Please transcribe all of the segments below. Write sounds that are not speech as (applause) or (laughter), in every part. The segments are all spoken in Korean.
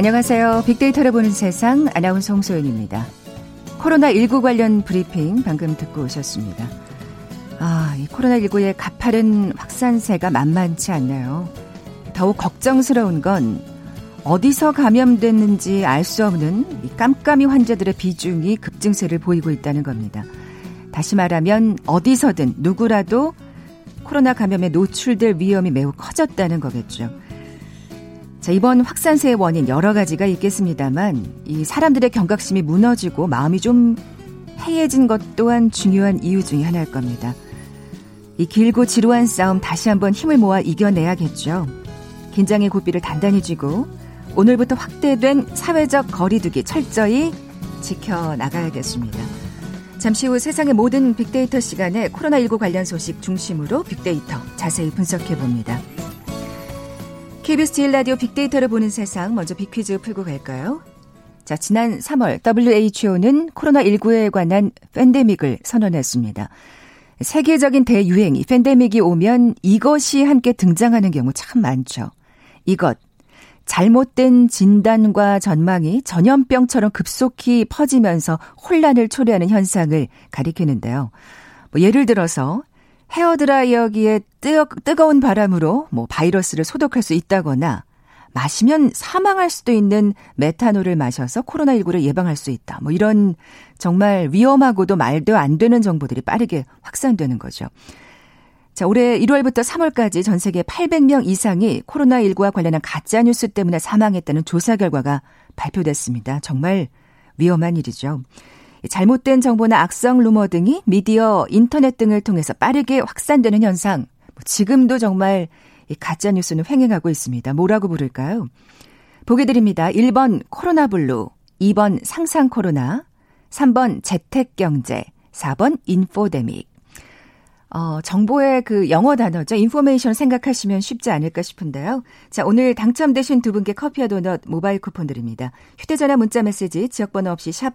안녕하세요. 빅데이터를 보는 세상 아나운서 홍소연입니다. 코로나19 관련 브리핑 방금 듣고 오셨습니다. 아, 이 코로나19의 가파른 확산세가 만만치 않네요. 더욱 걱정스러운 건 어디서 감염됐는지 알 수 없는 이 깜깜이 환자들의 비중이 급증세를 보이고 있다는 겁니다. 다시 말하면 어디서든 누구라도 코로나 감염에 노출될 위험이 매우 커졌다는 거겠죠. 자, 이번 확산세의 원인 여러 가지가 있겠습니다만 이 사람들의 경각심이 무너지고 마음이 좀 해이해진 것 또한 중요한 이유 중의 하나일 겁니다. 이 길고 지루한 싸움 다시 한번 힘을 모아 이겨내야겠죠. 긴장의 고비를 단단히 쥐고 오늘부터 확대된 사회적 거리두기 철저히 지켜나가야겠습니다. 잠시 후 세상의 모든 빅데이터 시간에 코로나19 관련 소식 중심으로 빅데이터 자세히 분석해 봅니다. KBS 제일 라디오 빅데이터를 보는 세상 먼저 빅퀴즈 풀고 갈까요? 자, 지난 3월 WHO는 코로나19에 관한 팬데믹을 선언했습니다. 세계적인 대유행, 이 팬데믹이 오면 이것이 함께 등장하는 경우 참 많죠. 이것, 잘못된 진단과 전망이 전염병처럼 급속히 퍼지면서 혼란을 초래하는 현상을 가리키는데요. 뭐 예를 들어서 헤어드라이어기에 뜨거, 뜨거운 바람으로 뭐 바이러스를 소독할 수 있다거나 마시면 사망할 수도 있는 메탄올을 마셔서 코로나19를 예방할 수 있다. 뭐 이런 정말 위험하고도 말도 안 되는 정보들이 빠르게 확산되는 거죠. 자, 올해 1월부터 3월까지 전 세계 800명 이상이 코로나19와 관련한 가짜뉴스 때문에 사망했다는 조사 결과가 발표됐습니다. 정말 위험한 일이죠. 잘못된 정보나 악성 루머 등이 미디어, 인터넷 등을 통해서 빠르게 확산되는 현상, 뭐 지금도 정말 가짜 뉴스는 횡행하고 있습니다. 뭐라고 부를까요? 보기 드립니다. 1번 코로나 블루, 2번 상상 코로나, 3번 재택 경제, 4번 인포데믹. 어, 정보의 그 영어 단어죠. information 생각하시면 쉽지 않을까 싶은데요. 자, 오늘 당첨되신 두 분께 커피와 도넛 모바일 쿠폰 드립니다. 휴대전화 문자 메시지 지역번호 없이 샵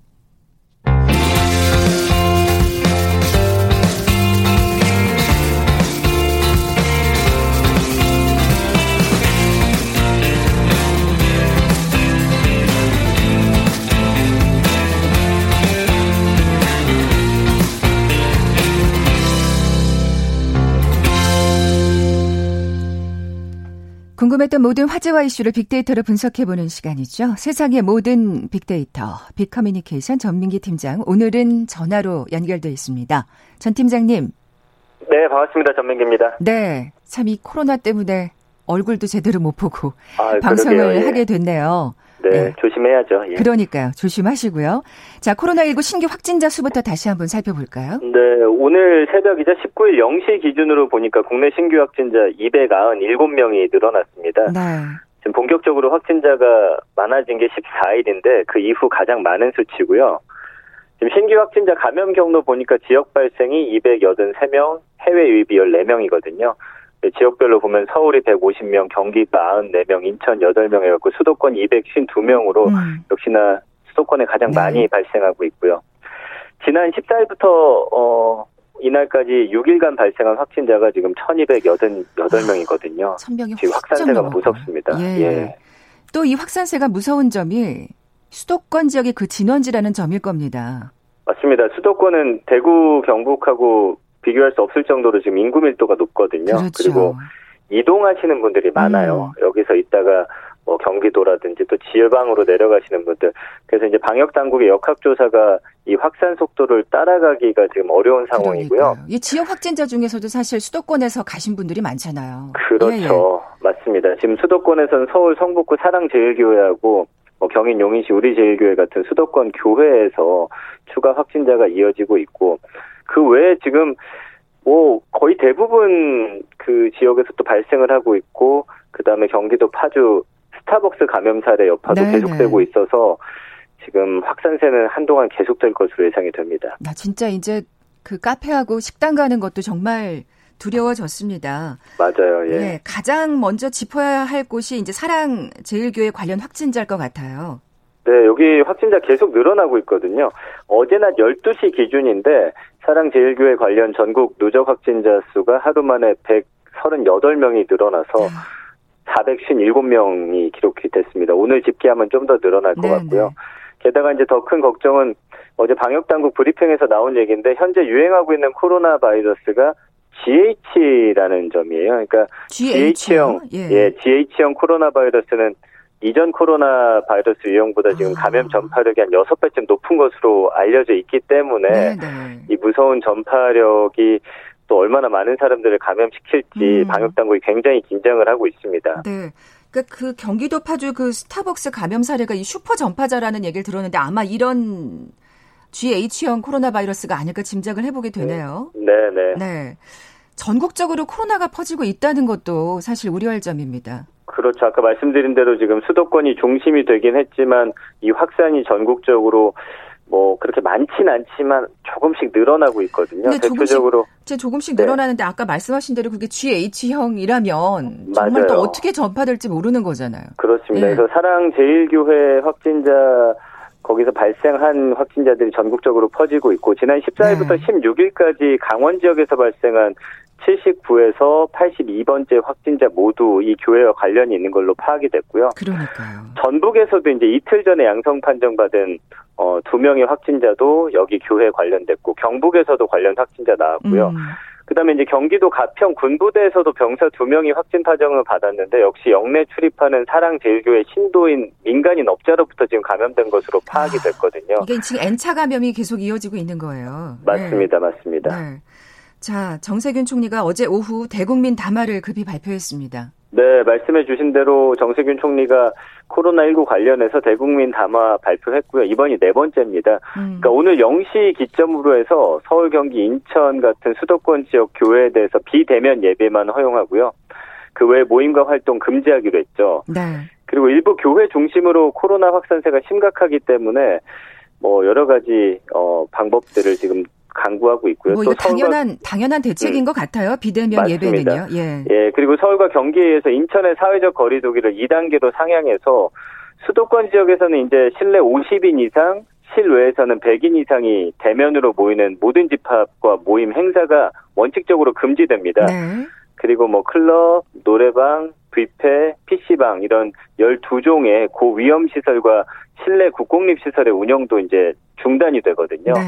궁금했던 모든 화제와 이슈를 빅데이터로 분석해보는 시간이죠. 세상의 모든 빅데이터, 빅커뮤니케이션 전민기 팀장, 오늘은 전화로 연결돼 있습니다. 전 팀장님. 네, 반갑습니다. 전민기입니다. 네, 참 이 코로나 때문에 얼굴도 제대로 못 보고 아, 방송을 그러게요, 예. 하게 됐네요. 네, 네, 조심해야죠. 예. 그러니까요. 조심하시고요. 자, 코로나19 신규 확진자 수부터 다시 한번 살펴볼까요? 네, 오늘 새벽이죠. 19일 0시 기준으로 보니까 국내 신규 확진자 297명이 늘어났습니다. 네. 지금 본격적으로 확진자가 많아진 게 14일인데 그 이후 가장 많은 수치고요. 지금 신규 확진자 감염 경로 보니까 지역 발생이 283명, 해외 유입이 14명이거든요. 네, 지역별로 보면 서울이 150명, 경기가 94명, 인천 8명 해갖고 수도권 252명으로 음. 역시나 수도권에 가장 네. 많이 발생하고 있고요. 지난 14일부터 어 이날까지 6일간 발생한 확진자가 지금 1288명이거든요. 아, 지금 확산세가 무섭습니다. 예. 예. 또 이 확산세가 무서운 점이 수도권 지역의 그 진원지라는 점일 겁니다. 맞습니다. 수도권은 대구, 경북하고 비교할 수 없을 정도로 지금 인구 밀도가 높거든요. 그렇죠. 그리고 이동하시는 분들이 많아요. 음. 여기서 있다가 뭐 경기도라든지 또 지방으로 내려가시는 분들. 그래서 이제 방역 당국의 역학 조사가 이 확산 속도를 따라가기가 지금 어려운 상황이고요. 그러니까요. 이 지역 확진자 중에서도 사실 수도권에서 가신 분들이 많잖아요. 그렇죠. 예, 예. 맞습니다. 지금 수도권에서는 서울 성북구 사랑제일교회하고 뭐 경인 용인시 우리제일교회 같은 수도권 교회에서 추가 확진자가 이어지고 있고 그 외에 지금 뭐 거의 대부분 그 지역에서 또 발생을 하고 있고 그다음에 경기도 파주 스타벅스 감염 사례 여파도 네네. 계속되고 네. 있어서 지금 확산세는 한동안 계속될 것으로 예상이 됩니다. 나 진짜 이제 그 카페하고 식당 가는 것도 정말 두려워졌습니다. 맞아요. 예. 예. 가장 먼저 짚어야 할 곳이 이제 사랑 제일교회 관련 확진자일 것 같아요. 네, 여기 확진자 계속 늘어나고 있거든요. 어제 낮 12시 기준인데 사랑제일교회 관련 전국 누적 확진자 수가 하루 만에 138명이 늘어나서 457명이 기록이 됐습니다. 오늘 집계하면 좀 더 늘어날 것 네, 같고요. 네. 게다가 이제 더 큰 걱정은 어제 방역당국 브리핑에서 나온 얘기인데 현재 유행하고 있는 코로나 바이러스가 GH라는 점이에요. 그러니까 GH형, 예. 예, GH형 코로나 바이러스는 이전 코로나 바이러스 유형보다 지금 아. 감염 전파력이 한 6배쯤 높은 것으로 알려져 있기 때문에 네네. 네. 이 무서운 전파력이 또 얼마나 많은 사람들을 감염시킬지 음. 방역 당국이 굉장히 긴장을 하고 있습니다. 네. 그러니까 그 경기도 파주 그 스타벅스 감염 사례가 이 슈퍼 전파자라는 얘기를 들었는데 아마 이런 GH형 코로나 바이러스가 아닐까 짐작을 해보게 되네요. 네, 네. 네. 전국적으로 코로나가 퍼지고 있다는 것도 사실 우려할 점입니다. 그렇죠. 아까 말씀드린 대로 지금 수도권이 중심이 되긴 했지만 이 확산이 전국적으로 뭐 그렇게 많진 않지만 조금씩 늘어나고 있거든요. 대표적으로 조금씩, 조금씩 네. 늘어나는데 아까 말씀하신 대로 그게 GH형이라면 정말 맞아요. 또 어떻게 전파될지 모르는 거잖아요. 그렇습니다. 네. 그래서 사랑 제일교회 확진자 거기서 발생한 확진자들이 전국적으로 퍼지고 있고 지난 14일부터 네. 16일까지 강원 지역에서 발생한 79에서 82번째 확진자 모두 이 교회와 관련이 있는 걸로 파악이 됐고요. 그러니까요. 전북에서도 이제 이틀 전에 양성 판정받은 어, 두 명의 확진자도 여기 교회 관련됐고 경북에서도 관련 확진자 나왔고요. 음. 그다음에 이제 경기도 가평 군부대에서도 병사 두 명이 확진 판정을 받았는데 역시 영내 출입하는 사랑제일교회 신도인 민간인 업자로부터 지금 감염된 것으로 파악이 아, 됐거든요. 이게 지금 N차 감염이 계속 이어지고 있는 거예요. 맞습니다, 네. 맞습니다. 네. 자, 정세균 총리가 어제 오후 대국민 담화를 급히 발표했습니다. 네, 말씀해 주신 대로 정세균 총리가 코로나19 관련해서 대국민 담화 발표했고요. 이번이 네 번째입니다. 음. 그러니까 오늘 0시 기점으로 해서 서울, 경기, 인천 같은 수도권 지역 교회에 대해서 비대면 예배만 허용하고요. 그 외 모임과 활동 금지하기로 했죠. 네. 그리고 일부 교회 중심으로 코로나 확산세가 심각하기 때문에 뭐 여러 가지 어 방법들을 지금 강구하고 있고요. 뭐 이거 당연한 당연한 대책인 음. 것 같아요. 비대면 맞습니다. 예배는요. 예. 예. 그리고 서울과 경기에서 인천의 사회적 거리두기를 2단계로 상향해서 수도권 지역에서는 이제 실내 50인 이상, 실외에서는 100인 이상이 대면으로 모이는 모든 집합과 모임 행사가 원칙적으로 금지됩니다. 네. 그리고 뭐 클럽, 노래방, 뷔페, PC방 이런 12종의 고위험 시설과 실내 국공립 시설의 운영도 이제 중단이 되거든요. 네.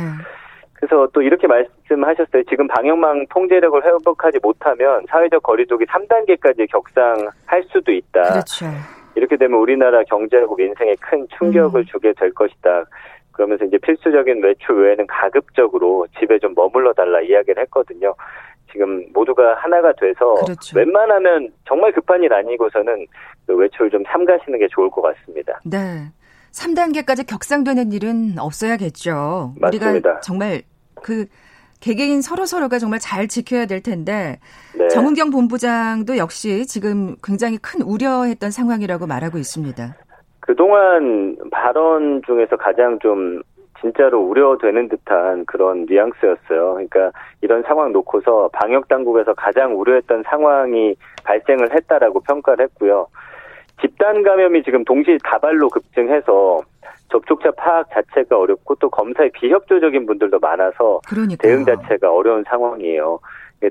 그래서 또 이렇게 말씀하셨어요. 지금 방역망 통제력을 회복하지 못하면 사회적 거리두기 3단계까지 격상할 수도 있다. 그렇죠. 이렇게 되면 우리나라 경제하고 민생에 큰 충격을 음. 주게 될 것이다. 그러면서 이제 필수적인 외출 외에는 가급적으로 집에 좀 머물러 달라 이야기를 했거든요. 지금 모두가 하나가 돼서 그렇죠. 웬만하면 정말 급한 일 아니고서는 그 외출 좀 삼가시는 게 좋을 것 같습니다. 네. 3단계까지 격상되는 일은 없어야겠죠. 맞습니다. 우리가 정말 그 개개인 서로 서로가 정말 잘 지켜야 될 텐데 네. 정은경 본부장도 역시 지금 굉장히 큰 우려했던 상황이라고 말하고 있습니다. 그동안 발언 중에서 가장 좀 진짜로 우려되는 듯한 그런 뉘앙스였어요. 그러니까 이런 상황 놓고서 방역 당국에서 가장 우려했던 상황이 발생을 했다라고 평가를 했고요. 집단 감염이 지금 동시 다발로 급증해서 접촉자 파악 자체가 어렵고 또 검사에 비협조적인 분들도 많아서 그러니까요. 대응 자체가 어려운 상황이에요.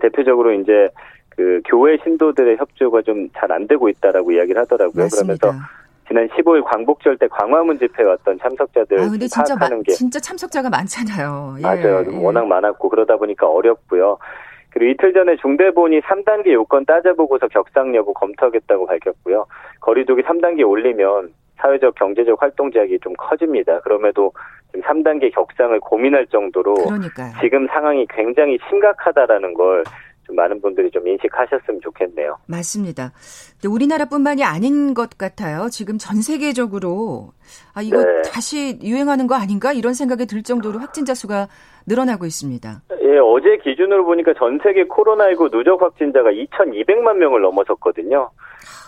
대표적으로 이제 그 교회 신도들의 협조가 좀 잘 안 되고 있다라고 이야기를 하더라고요. 맞습니다. 그러면서 지난 15일 광복절 때 광화문 집회 왔던 참석자들 아, 근데 진짜 파악하는 마, 게 진짜 참석자가 많잖아요. 예, 맞아요. 예. 워낙 많았고 그러다 보니까 어렵고요. 그리고 이틀 전에 중대본이 3단계 요건 따져보고서 격상 여부 검토하겠다고 밝혔고요. 거리두기 3단계 올리면 사회적 경제적 활동 제약이 좀 커집니다. 그럼에도 지금 3단계 격상을 고민할 정도로 그러니까요. 지금 상황이 굉장히 심각하다라는 걸 좀 많은 분들이 좀 인식하셨으면 좋겠네요. 맞습니다. 우리나라뿐만이 아닌 것 같아요. 지금 전 세계적으로 아 이거 네. 다시 유행하는 거 아닌가 이런 생각이 들 정도로 확진자 수가 늘어나고 있습니다. 예, 어제 기준으로 보니까 전 세계 코로나19 누적 확진자가 2,200만 명을 넘어섰거든요.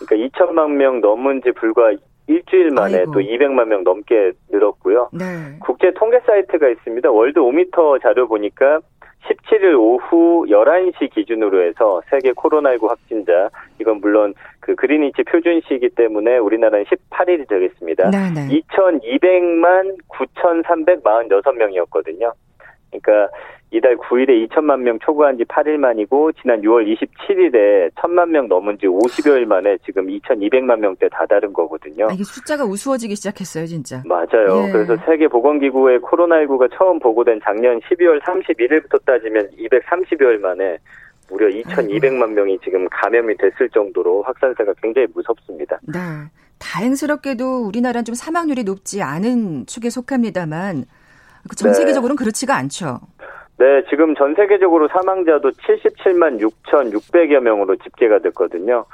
그러니까 2천만 명 넘은 지 불과 일주일 만에 아이고. 또 200만 명 넘게 늘었고요. 네. 국제 통계 사이트가 있습니다. 월드 5미터 자료 보니까 17일 오후 11시 기준으로 해서 세계 코로나19 확진자 이건 물론 그 그리니치 표준시이기 때문에 우리나라는 18일이 되겠습니다. 네네. 2,200만 9,346명이었거든요. 그러니까 이달 9일에 2천만 명 초과한 지 8일 만이고 지난 6월 27일에 1천만 명 넘은 지 50여일 만에 지금 2,200만 명대 다다른 거거든요. 아, 이게 숫자가 우스워지기 시작했어요, 진짜. 맞아요. 예. 그래서 세계 보건기구의 코로나19가 처음 보고된 작년 12월 31일부터 따지면 230여일 만에 무려 2,200만 명이 지금 감염이 됐을 정도로 확산세가 굉장히 무섭습니다. 네. 다행스럽게도 우리나라는 좀 사망률이 높지 않은 축에 속합니다만 전 네. 세계적으로는 그렇지가 않죠. 네, 지금 전 세계적으로 사망자도 77만 6,600여 명으로 집계가 됐거든요.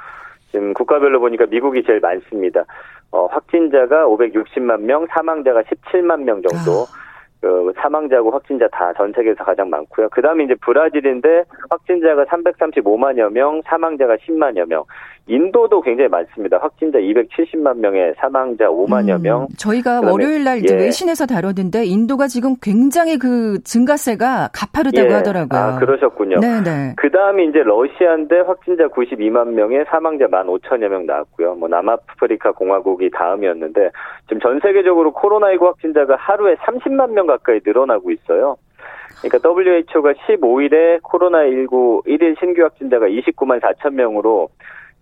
지금 국가별로 보니까 미국이 제일 많습니다. 어, 확진자가 560만 명, 사망자가 17만 명 정도. 아. 그 사망자고 확진자 다 전 세계에서 가장 많고요. 그 다음에 이제 브라질인데 확진자가 335만여 명, 사망자가 10만여 명. 인도도 굉장히 많습니다. 확진자 270만 명에 사망자 5만여 음, 명. 저희가 월요일 날 이제 예. 외신에서 다뤘는데 인도가 지금 굉장히 그 증가세가 가파르다고 예. 하더라고요. 아, 그러셨군요. 네네. 그 다음에 이제 러시아인데 확진자 92만 명에 사망자 1만 5천여 명 나왔고요. 뭐 남아프리카 공화국이 다음이었는데 지금 전 세계적으로 코로나19 확진자가 하루에 30만 명 가까이 늘어나고 있어요. 그러니까 WHO가 15일에 코로나19 1일 신규 확진자가 29만 4천 명으로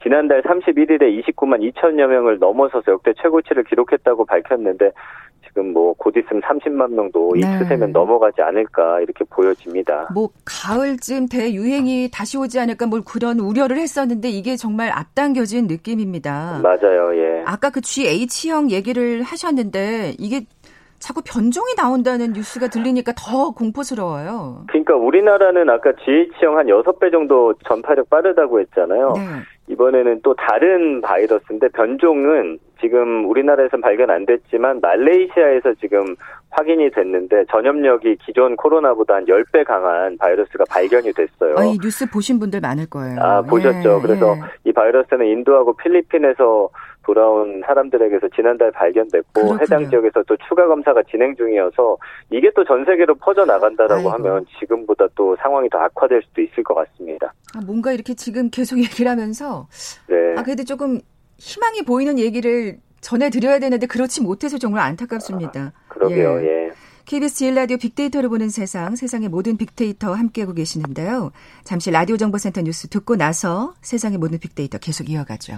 지난달 31일에 29만 2천여 명을 넘어서서 역대 최고치를 기록했다고 밝혔는데 지금 뭐 곧 있으면 30만 명도 이 네. 추세면 넘어가지 않을까 이렇게 보여집니다. 뭐 가을쯤 대유행이 다시 오지 않을까 뭘 그런 우려를 했었는데 이게 정말 앞당겨진 느낌입니다. 맞아요. 예. 아까 그 GH형 얘기를 하셨는데 이게 자꾸 변종이 나온다는 뉴스가 들리니까 더 공포스러워요. 그러니까 우리나라는 아까 GH형 한 6배 정도 전파력 빠르다고 했잖아요. 네. 이번에는 또 다른 바이러스인데 변종은 지금 우리나라에서는 발견 안 됐지만 말레이시아에서 지금 확인이 됐는데 전염력이 기존 코로나보다 한 10배 강한 바이러스가 발견이 됐어요. 아, 이 뉴스 보신 분들 많을 거예요. 아, 보셨죠. 예, 그래서 예. 이 바이러스는 인도하고 필리핀에서 돌아온 사람들에게서 지난달 발견됐고 그렇군요. 해당 지역에서 또 추가 검사가 진행 중이어서 이게 또 전 세계로 퍼져 나간다라고 하면 지금보다 또 상황이 더 악화될 수도 있을 것 같습니다. 아, 뭔가 이렇게 지금 계속 (laughs) 얘기를 하면서 네. 아 그래도 조금 희망이 보이는 얘기를 전해드려야 되는데 그렇지 못해서 정말 안타깝습니다. 아, 그러게요. 예. 예. KBS 제일 라디오 빅데이터를 보는 세상, 세상의 모든 빅데이터 함께하고 계시는데요. 잠시 라디오 정보센터 뉴스 듣고 나서 세상의 모든 빅데이터 계속 이어가죠.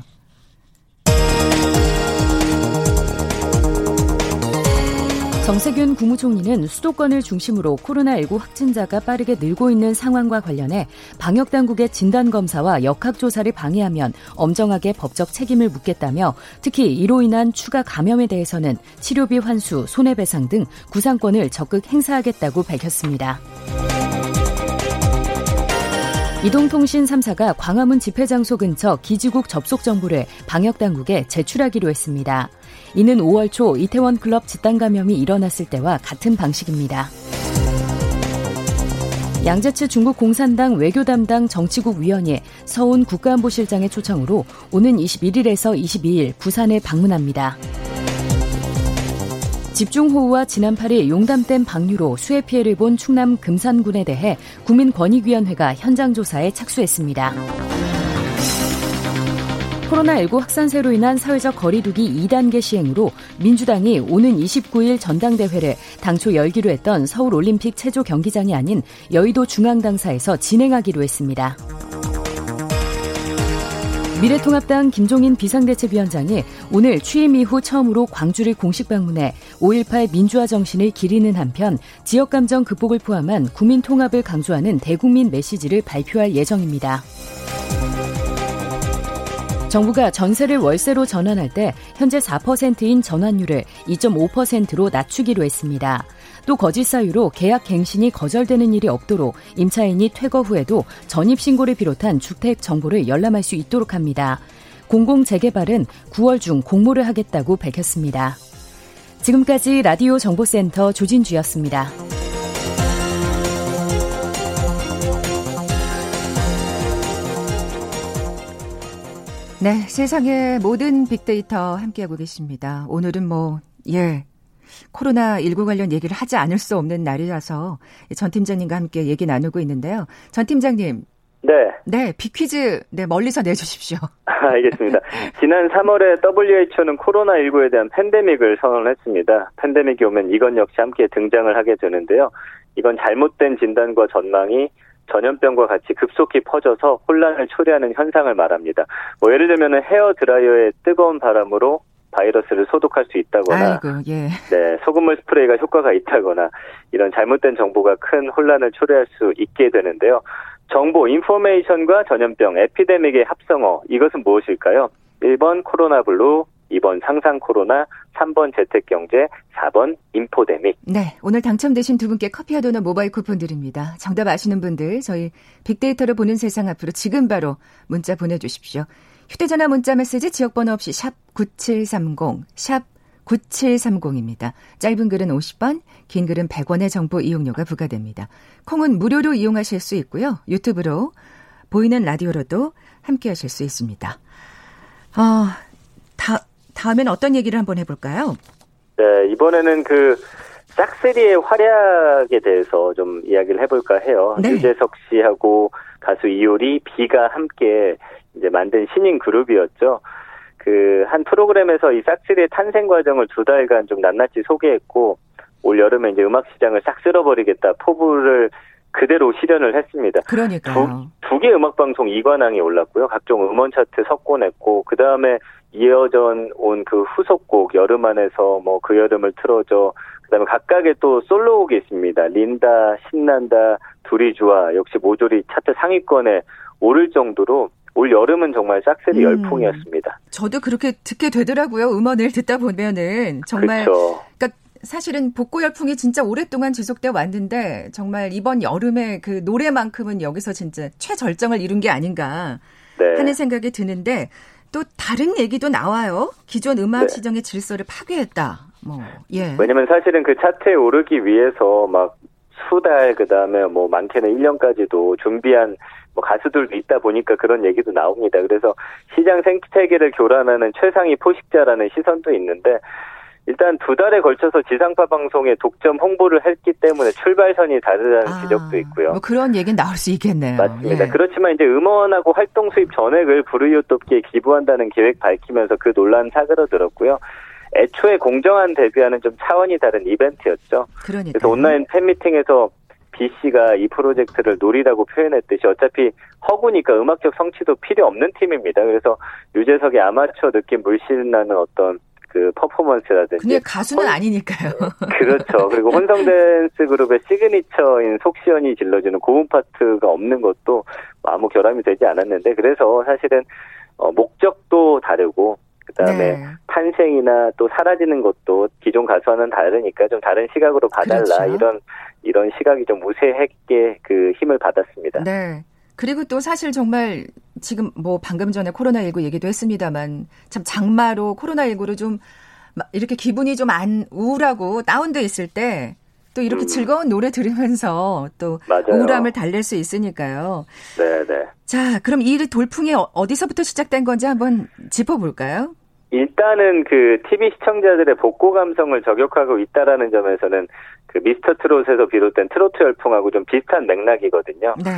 정세균 국무총리는 수도권을 중심으로 코로나19 확진자가 빠르게 늘고 있는 상황과 관련해 방역당국의 진단검사와 역학조사를 방해하면 엄정하게 법적 책임을 묻겠다며 특히 이로 인한 추가 감염에 대해서는 치료비 환수, 손해배상 등 구상권을 적극 행사하겠다고 밝혔습니다. 이동통신 3사가 광화문 집회 장소 근처 기지국 접속 정보를 방역당국에 제출하기로 했습니다. 이는 5월 초 이태원 클럽 집단 감염이 일어났을 때와 같은 방식입니다. 양재츠 중국 공산당 외교 담당 정치국 위원이 서훈 국가안보실장의 초청으로 오는 21일에서 22일 부산에 방문합니다. 집중호우와 지난 8일 용담댐 방류로 수해 피해를 본 충남 금산군에 대해 국민권익위원회가 현장 조사에 착수했습니다. 코로나19 확산세로 인한 사회적 거리두기 2단계 시행으로 민주당이 오는 29일 전당대회를 당초 열기로 했던 서울올림픽 체조 경기장이 아닌 여의도 중앙당사에서 진행하기로 했습니다. 미래통합당 김종인 비상대책위원장이 오늘 취임 이후 처음으로 광주를 공식 방문해 5.18 민주화 정신을 기리는 한편 지역감정 극복을 포함한 국민 통합을 강조하는 대국민 메시지를 발표할 예정입니다. 정부가 전세를 월세로 전환할 때 현재 4%인 전환율을 2.5%로 낮추기로 했습니다. 또 거짓 사유로 계약 갱신이 거절되는 일이 없도록 임차인이 퇴거 후에도 전입 신고를 비롯한 주택 정보를 열람할 수 있도록 합니다. 공공 재개발은 9월 중 공모를 하겠다고 밝혔습니다. 지금까지 라디오 정보센터 조진주였습니다. 네, 세상의 모든 빅데이터 함께하고 계십니다. 오늘은 뭐, 예. 코로나19 관련 얘기를 하지 않을 수 없는 날이라서 전 팀장님과 함께 얘기 나누고 있는데요. 전 팀장님. 네. 네, 비퀴즈 네, 멀리서 내주십시오. (laughs) 알겠습니다. 지난 3월에 WHO는 코로나19에 대한 팬데믹을 선언했습니다. 팬데믹이 오면 이건 역시 함께 등장을 하게 되는데요. 이건 잘못된 진단과 전망이 전염병과 같이 급속히 퍼져서 혼란을 초래하는 현상을 말합니다. 뭐 예를 들면 헤어 드라이어의 뜨거운 바람으로 바이러스를 소독할 수 있다거나 아이고, 예. 네, 소금물 스프레이가 효과가 있다거나 이런 잘못된 정보가 큰 혼란을 초래할 수 있게 되는데요. 정보, information과 전염병, epidemic의 합성어 이것은 무엇일까요? 1번 코로나 블루, 2번 상상 코로나, 3번 재택 경제, 4번 인포데믹. 네, 오늘 당첨되신 두 분께 커피와 도넛 모바일 쿠폰 드립니다. 정답 아시는 분들 저희 빅데이터를 보는 세상 앞으로 지금 바로 문자 보내 주십시오. 휴대 전화 문자 메시지 지역 번호 없이 샵 9730, 샵 9730입니다. 짧은 글은 50원, 긴 글은 100원의 정보 이용료가 부과됩니다. 콩은 무료로 이용하실 수 있고요. 유튜브로 보이는 라디오로도 함께 하실 수 있습니다. 어, 다, 다음엔 어떤 얘기를 한번 해볼까요? 네, 이번에는 그 싹쓸이의 활약에 대해서 좀 이야기를 해볼까 해요. 네. 유재석 씨하고 가수 이효리, 비가 함께 이제 만든 신인 그룹이었죠. 그 한 프로그램에서 이 싹쓸이의 탄생 과정을 두 달간 좀 낱낱이 소개했고 올 여름에 이제 음악 시장을 싹 쓸어버리겠다 포부를 그대로 실현을 했습니다. 그러니까요. 두개 음악 방송 2관왕이 올랐고요. 각종 음원 차트 석권했고 그 다음에 이어전 온그 후속곡 여름 안에서 뭐 그 여름을 틀어줘 그다음에 각각의 또 솔로곡이 있습니다. 린다, 신난다, 둘이 좋아 역시 모조리 차트 상위권에 오를 정도로 올 여름은 정말 싹쓸이 음, 열풍이었습니다. 저도 그렇게 듣게 되더라고요. 음원을 듣다 보면은 정말 그쵸. 그러니까 사실은 복고 열풍이 진짜 오랫동안 지속되어 왔는데 정말 이번 여름에 그 노래만큼은 여기서 진짜 최절정을 이룬 게 아닌가 네. 하는 생각이 드는데 또 다른 얘기도 나와요. 기존 음악 네. 시장의 질서를 파괴했다. 뭐 예. 왜냐면 사실은 그 차트에 오르기 위해서 막 수달 그다음에 뭐 많게는 1년까지도 준비한 뭐 가수들도 있다 보니까 그런 얘기도 나옵니다. 그래서 시장 생태계를 교란하는 최상위 포식자라는 시선도 있는데 일단 두 달에 걸쳐서 지상파 방송에 독점 홍보를 했기 때문에 출발선이 다르다는 아, 지적도 있고요. 뭐 그런 얘기는 나올 수 있겠네요. 맞습니다. 예. 그렇지만 이제 음원하고 활동 수입 전액을 불우이웃 돕기에 기부한다는 계획 밝히면서 그 논란 사그러들었고요. 애초에 공정한 데뷔와는 좀 차원이 다른 이벤트였죠. 그러니까요. 그래서 온라인 팬미팅에서 비 씨가 이 프로젝트를 놀이라고 표현했듯이 어차피 허구니까 음악적 성취도 필요 없는 팀입니다. 그래서 유재석의 아마추어 느낌 물씬 나는 어떤 그 퍼포먼스라든지. 근데 가수는 혼... 아니니까요. (laughs) 그렇죠. 그리고 혼성 댄스 그룹의 시그니처인 속 시원히 질러주는 고음 파트가 없는 것도 아무 결함이 되지 않았는데 그래서 사실은 어, 목적도 다르고 그다음에 네. 탄생이나 또 사라지는 것도 기존 가수와는 다르니까 좀 다른 시각으로 봐달라 그렇죠. 이런 이런 시각이 좀 우세하게 그 힘을 받았습니다. 네. 그리고 또 사실 정말 지금 뭐 방금 전에 코로나19 얘기도 했습니다만 참 장마로 코로나19로 좀 이렇게 기분이 좀 안 우울하고 다운돼 있을 때 또 이렇게 음. 즐거운 노래 들으면서 또 맞아요. 우울함을 달랠 수 있으니까요. 네, 네. 자, 그럼 이 돌풍이 어, 어디서부터 시작된 건지 한번 짚어볼까요? 일단은 그 TV 시청자들의 복고 감성을 저격하고 있다라는 점에서는 그 미스터 트롯에서 비롯된 트로트 열풍하고 좀 비슷한 맥락이거든요. 네.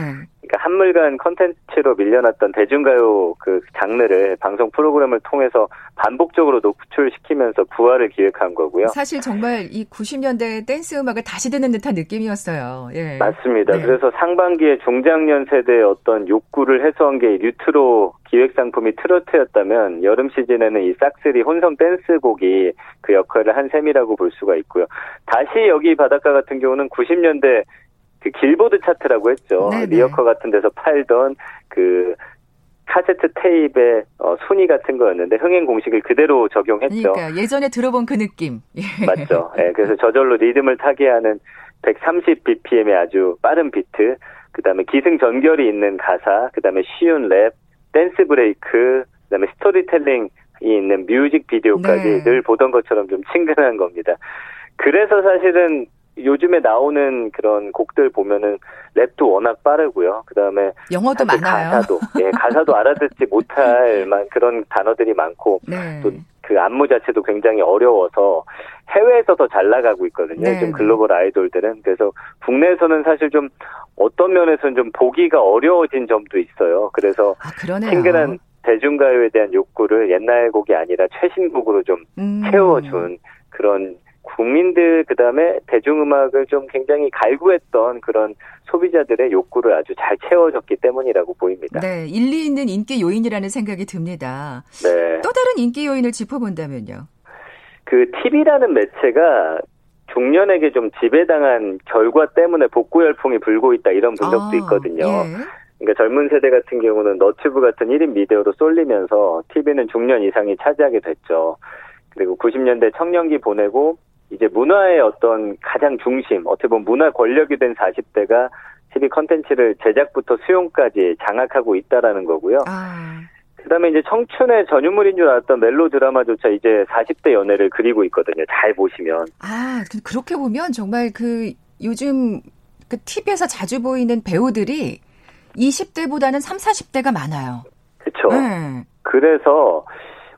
그러니까 한물간 컨텐츠로 밀려났던 대중가요 그 장르를 방송 프로그램을 통해서 반복적으로 노출시키면서 부활을 기획한 거고요. 사실 정말 이 90년대 댄스 음악을 다시 듣는 듯한 느낌이었어요. 예. 맞습니다. 네. 그래서 상반기에 중장년 세대의 어떤 욕구를 해소한 게 뉴트로 기획 상품이 트로트였다면 여름 시즌에는 이 싹쓰리 혼성 댄스곡이 그 역할을 한 셈이라고 볼 수가 있고요. 다시 여기 바닷가 같은 경우는 90년대 그 길보드 차트라고 했죠. 네네. 리어커 같은 데서 팔던 그 카세트 테이프의 어, 순위 같은 거였는데 흥행 공식을 그대로 적용했죠. 그러니까 예전에 들어본 그 느낌. (laughs) 예. 맞죠. 예, 그래서 저절로 리듬을 타게 하는 130 bpm의 아주 빠른 비트, 그다음에 기승전결이 있는 가사, 그다음에 쉬운 랩, 댄스 브레이크, 그다음에 스토리텔링이 있는 뮤직 비디오까지 네. 늘 보던 것처럼 좀 친근한 겁니다. 그래서 사실은 요즘에 나오는 그런 곡들 보면은 랩도 워낙 빠르고요. 그다음에 영어도 많아요. 가사도 (laughs) 예, 가사도 알아듣지 못할 만 그런 단어들이 많고 네. 또그 안무 자체도 굉장히 어려워서 해외에서 더 잘 나가고 있거든요. 네. 좀 글로벌 아이돌들은 그래서 국내에서는 사실 좀 어떤 면에서는 좀 보기가 어려워진 점도 있어요. 그래서 아, 친근한 대중가요에 대한 욕구를 옛날 곡이 아니라 최신 곡으로 좀 음. 채워준 그런 국민들 그다음에 대중음악을 좀 굉장히 갈구했던 그런 소비자들의 욕구를 아주 잘 채워줬기 때문이라고 보입니다. 네, 일리 있는 인기 요인이라는 생각이 듭니다. 네. 또 다른 인기 요인을 짚어본다면요. 그 TV라는 매체가 중년에게 좀 지배당한 결과 때문에 복구 열풍이 불고 있다 이런 분석도 아, 있거든요. 예. 그러니까 젊은 세대 같은 경우는 너튜브 같은 1인 미디어로 쏠리면서 TV는 중년 이상이 차지하게 됐죠. 그리고 90년대 청년기 보내고 이제 문화의 어떤 가장 중심, 어떻게 보면 문화 권력이 된 40대가 TV 컨텐츠를 제작부터 수용까지 장악하고 있다라는 거고요. 아. 그다음에 이제 청춘의 전유물인 줄 알았던 멜로 드라마조차 이제 40대 연애를 그리고 있거든요. 잘 보시면. 아, 그렇게 보면 정말 그 요즘 그 TV에서 자주 보이는 배우들이 20대보다는 3, 40대가 많아요. 그렇죠. 네. 그래서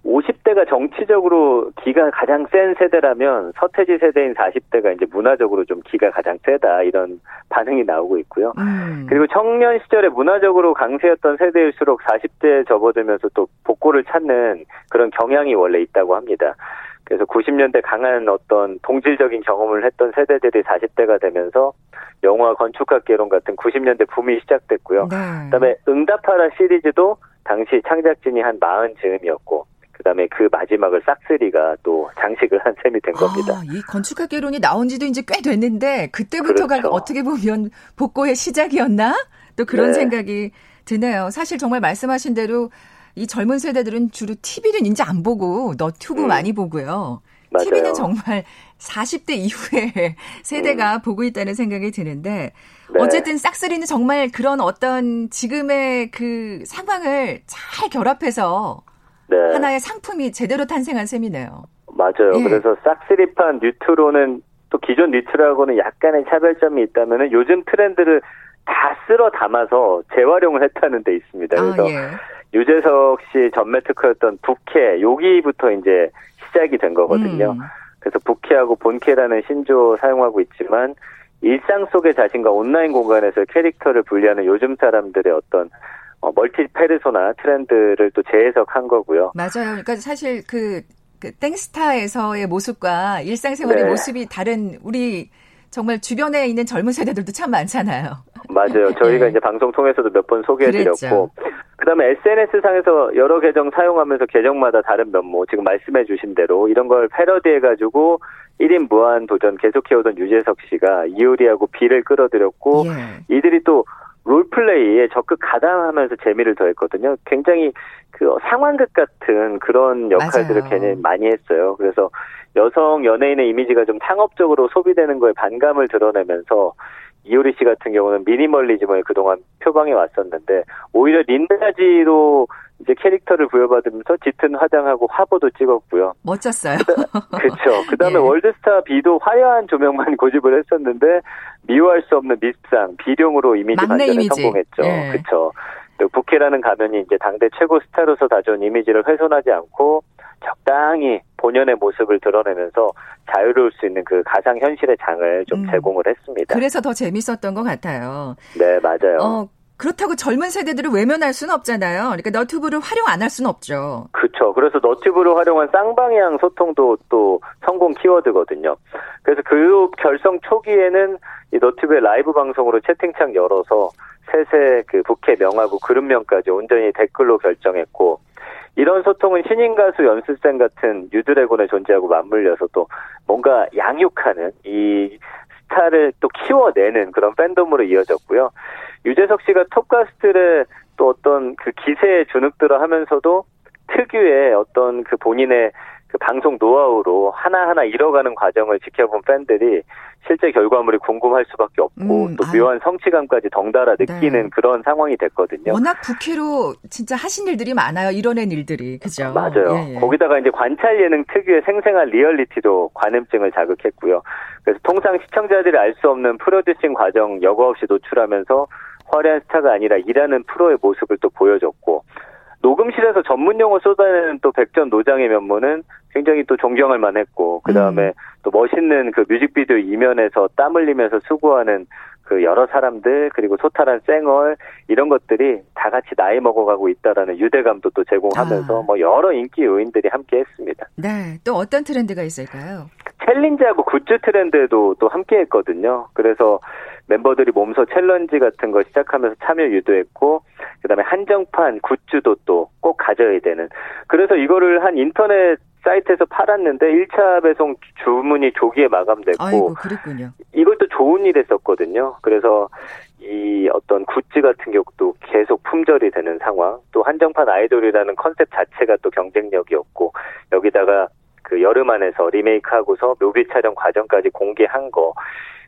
50대가 정치적으로 기가 가장 센 세대라면 서태지 세대인 40대가 이제 문화적으로 좀 기가 가장 세다 이런 반응이 나오고 있고요. 음. 그리고 청년 시절에 문화적으로 강세였던 세대일수록 40대에 접어들면서 또 복고를 찾는 그런 경향이 원래 있다고 합니다. 그래서 90년대 강한 어떤 동질적인 경험을 했던 세대들이 40대가 되면서 영화 건축학 개론 같은 90년대 붐이 시작됐고요. 네. 그다음에 응답하라 시리즈도 당시 창작진이 한 40 즈음이었고 그다음에 그 마지막을 싹쓸이가 또 장식을 한 셈이 된 겁니다. 아, 이 건축학 개론이 나온 지도 이제 꽤 됐는데 그때부터가 그렇죠. 어떻게 보면 복고의 시작이었나? 또 그런 네. 생각이 드네요. 사실 정말 말씀하신 대로 이 젊은 세대들은 주로 TV는 이제 안 보고 너튜브 음. 많이 보고요. 맞아요. TV는 정말 40대 이후에 (laughs) 세대가 음. 보고 있다는 생각이 드는데 네. 어쨌든 싹쓸이는 정말 그런 어떤 지금의 그 상황을 잘 결합해서 네. 하나의 상품이 제대로 탄생한 셈이네요. 맞아요. 예. 그래서 싹쓸이판 뉴트로는 또 기존 뉴트로하고는 약간의 차별점이 있다면 요즘 트렌드를 다 쓸어 담아서 재활용을 했다는 데 있습니다. 아, 그래서 아, 예. 유재석 씨 전매 특허였던 부캐 여기부터 이제 시작이 된 거거든요. 음. 그래서 부캐하고 본캐라는 신조 사용하고 있지만 일상 속의 자신과 온라인 공간에서 캐릭터를 분리하는 요즘 사람들의 어떤 어, 멀티 페르소나 트렌드를 또 재해석한 거고요. 맞아요. 그러니까 사실 그, 그 땡스타에서의 모습과 일상생활의 네. 모습이 다른 우리 정말 주변에 있는 젊은 세대들도 참 많잖아요. 맞아요. 저희가 네. 이제 방송 통해서도 몇 번 소개해드렸고, 그 다음에 SNS 상에서 여러 계정 사용하면서 계정마다 다른 면모, 지금 말씀해주신 대로 이런 걸 패러디해가지고 1인 무한 도전 계속해오던 유재석 씨가 이효리하고 비를 끌어들였고, 예. 이들이 또 롤플레이에 적극 가담하면서 재미를 더했거든요. 굉장히 그 상황극 같은 그런 역할들을 맞아요. 걔네 많이 했어요. 그래서 여성 연예인의 이미지가 좀 상업적으로 소비되는 거에 반감을 드러내면서 이효리 씨 같은 경우는 미니멀리즘을 그동안 표방해 왔었는데 오히려 린다지로 이제 캐릭터를 부여받으면서 짙은 화장하고 화보도 찍었고요. 멋졌어요. 그렇죠. (laughs) 그다음에 예. 월드스타 B도 화려한 조명만 (laughs) 고집을 했었는데 미워할 수 없는 미스상 비룡으로 이미지 반전에 이미지. 성공했죠. 예. 그렇죠. 부캐라는 가면이 이제 당대 최고 스타로서 다져온 이미지를 훼손하지 않고 적당히 본연의 모습을 드러내면서 자유로울 수 있는 그 가상 현실의 장을 좀 음. 제공을 했습니다. 그래서 더 재밌었던 것 같아요. 네, 맞아요. 어, 그렇다고 젊은 세대들을 외면할 수는 없잖아요. 그러니까 너튜브를 활용 안 할 수는 없죠. 그렇죠. 그래서 너튜브를 활용한 쌍방향 소통도 또 성공 키워드거든요. 그래서 그 결성 초기에는 이 너튜브의 라이브 방송으로 채팅창 열어서 세세 그 부캐 명하고 그룹명까지 온전히 댓글로 결정했고 이런 소통은 신인 가수 연습생 같은 유드래곤의 존재하고 맞물려서 또 뭔가 양육하는 이 스타를 또 키워내는 그런 팬덤으로 이어졌고요. 유재석 씨가 톱가스트를 또 어떤 그 기세에 주눅들어 하면서도 특유의 어떤 그 본인의 그그 방송 노하우로 하나하나 잃어가는 과정을 지켜본 팬들이 실제 결과물이 궁금할 수밖에 없고 음, 또 묘한 성취감까지 덩달아 네. 느끼는 네. 그런 상황이 됐거든요. 워낙 부캐로 진짜 하신 일들이 많아요. 이뤄낸 일들이. 그죠? 맞아요. 예, 예. 거기다가 이제 관찰 예능 특유의 생생한 리얼리티도 관음증을 자극했고요. 그래서 통상 시청자들이 알 수 없는 프로듀싱 과정 여과 없이 노출하면서 화려한 스타가 아니라 일하는 프로의 모습을 또 보여줬고 녹음실에서 전문 용어 쏟아내는 또 백전 노장의 면모는 굉장히 또 존경할 만했고 그 다음에 음. 또 멋있는 그 뮤직비디오 이면에서 땀 흘리면서 수고하는 그 여러 사람들 그리고 소탈한 쌩얼 이런 것들이 다 같이 나이 먹어가고 있다라는 유대감도 또 제공하면서 아. 뭐 여러 인기 요인들이 함께했습니다. 네, 또 어떤 트렌드가 있을까요? 챌린지하고 굿즈 트렌드도 또 함께했거든요. 그래서 멤버들이 몸소 challenge 같은 거 시작하면서 참여 유도했고 그다음에 한정판 goods도 또 꼭 가져야 되는. 그래서 이거를 한 인터넷 사이트에서 팔았는데 1차 배송 주문이 조기에 마감됐고 아이고, 그랬군요. 이것도 좋은 일 했었거든요. 그래서 이 어떤 굿즈 같은 경우도 계속 품절이 되는 상황, 또 한정판 아이돌이라는 컨셉 자체가 또 경쟁력이었고 여기다가 그 여름 안에서 리메이크하고서 묘비 촬영 과정까지 공개한 거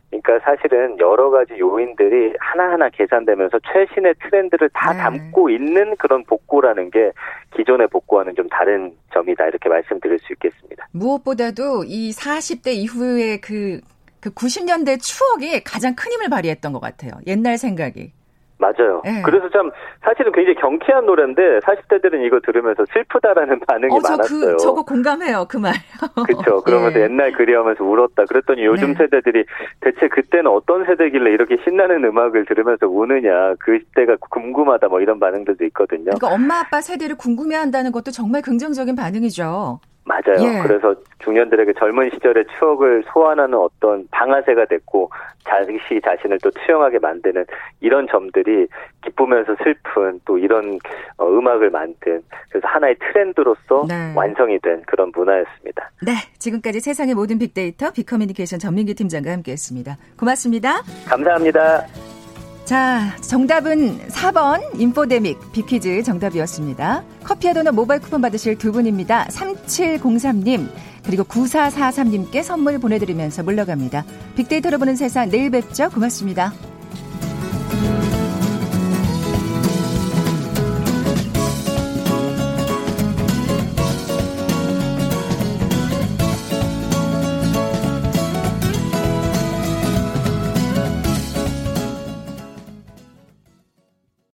그러니까 사실은 여러 가지 요인들이 하나하나 계산되면서 최신의 트렌드를 다 네. 담고 있는 그런 복고라는 게 기존의 복고와는 좀 다른 점이다 이렇게 말씀드릴 수 있겠습니다. 무엇보다도 이 40대 이후의 그, 그 90년대 추억이 가장 큰 힘을 발휘했던 것 같아요. 옛날 생각이. 맞아요. 네. 그래서 참 사실은 굉장히 경쾌한 노래인데 40대들은 이거 들으면서 슬프다라는 반응이 어, 저그 많았어요. 그, 저거 공감해요. 그 말. (laughs) 그렇죠. 그러면서 네. 옛날 그리하면서 울었다. 그랬더니 요즘 네. 세대들이 대체 그때는 어떤 세대길래 이렇게 신나는 음악을 들으면서 우느냐. 그때가 궁금하다 뭐 이런 반응들도 있거든요. 그러니까 엄마 아빠 세대를 궁금해한다는 것도 정말 긍정적인 반응이죠. 맞아요. 예. 그래서 중년들에게 젊은 시절의 추억을 소환하는 어떤 방아쇠가 됐고 자기 자신을 또 투영하게 만드는 이런 점들이 기쁘면서 슬픈 또 이런 어, 음악을 만든 그래서 하나의 트렌드로서 네. 완성이 된 그런 문화였습니다. 네, 지금까지 세상의 모든 빅데이터 빅커뮤니케이션 전민기 팀장과 함께했습니다. 고맙습니다. 감사합니다. 자, 정답은 4번 인포데믹 비퀴즈 정답이었습니다. 커피와 도넛 모바일 쿠폰 받으실 두 분입니다. 3703님 그리고 9443님께 선물 보내드리면서 물러갑니다. 빅데이터로 보는 세상 내일 뵙죠. 고맙습니다.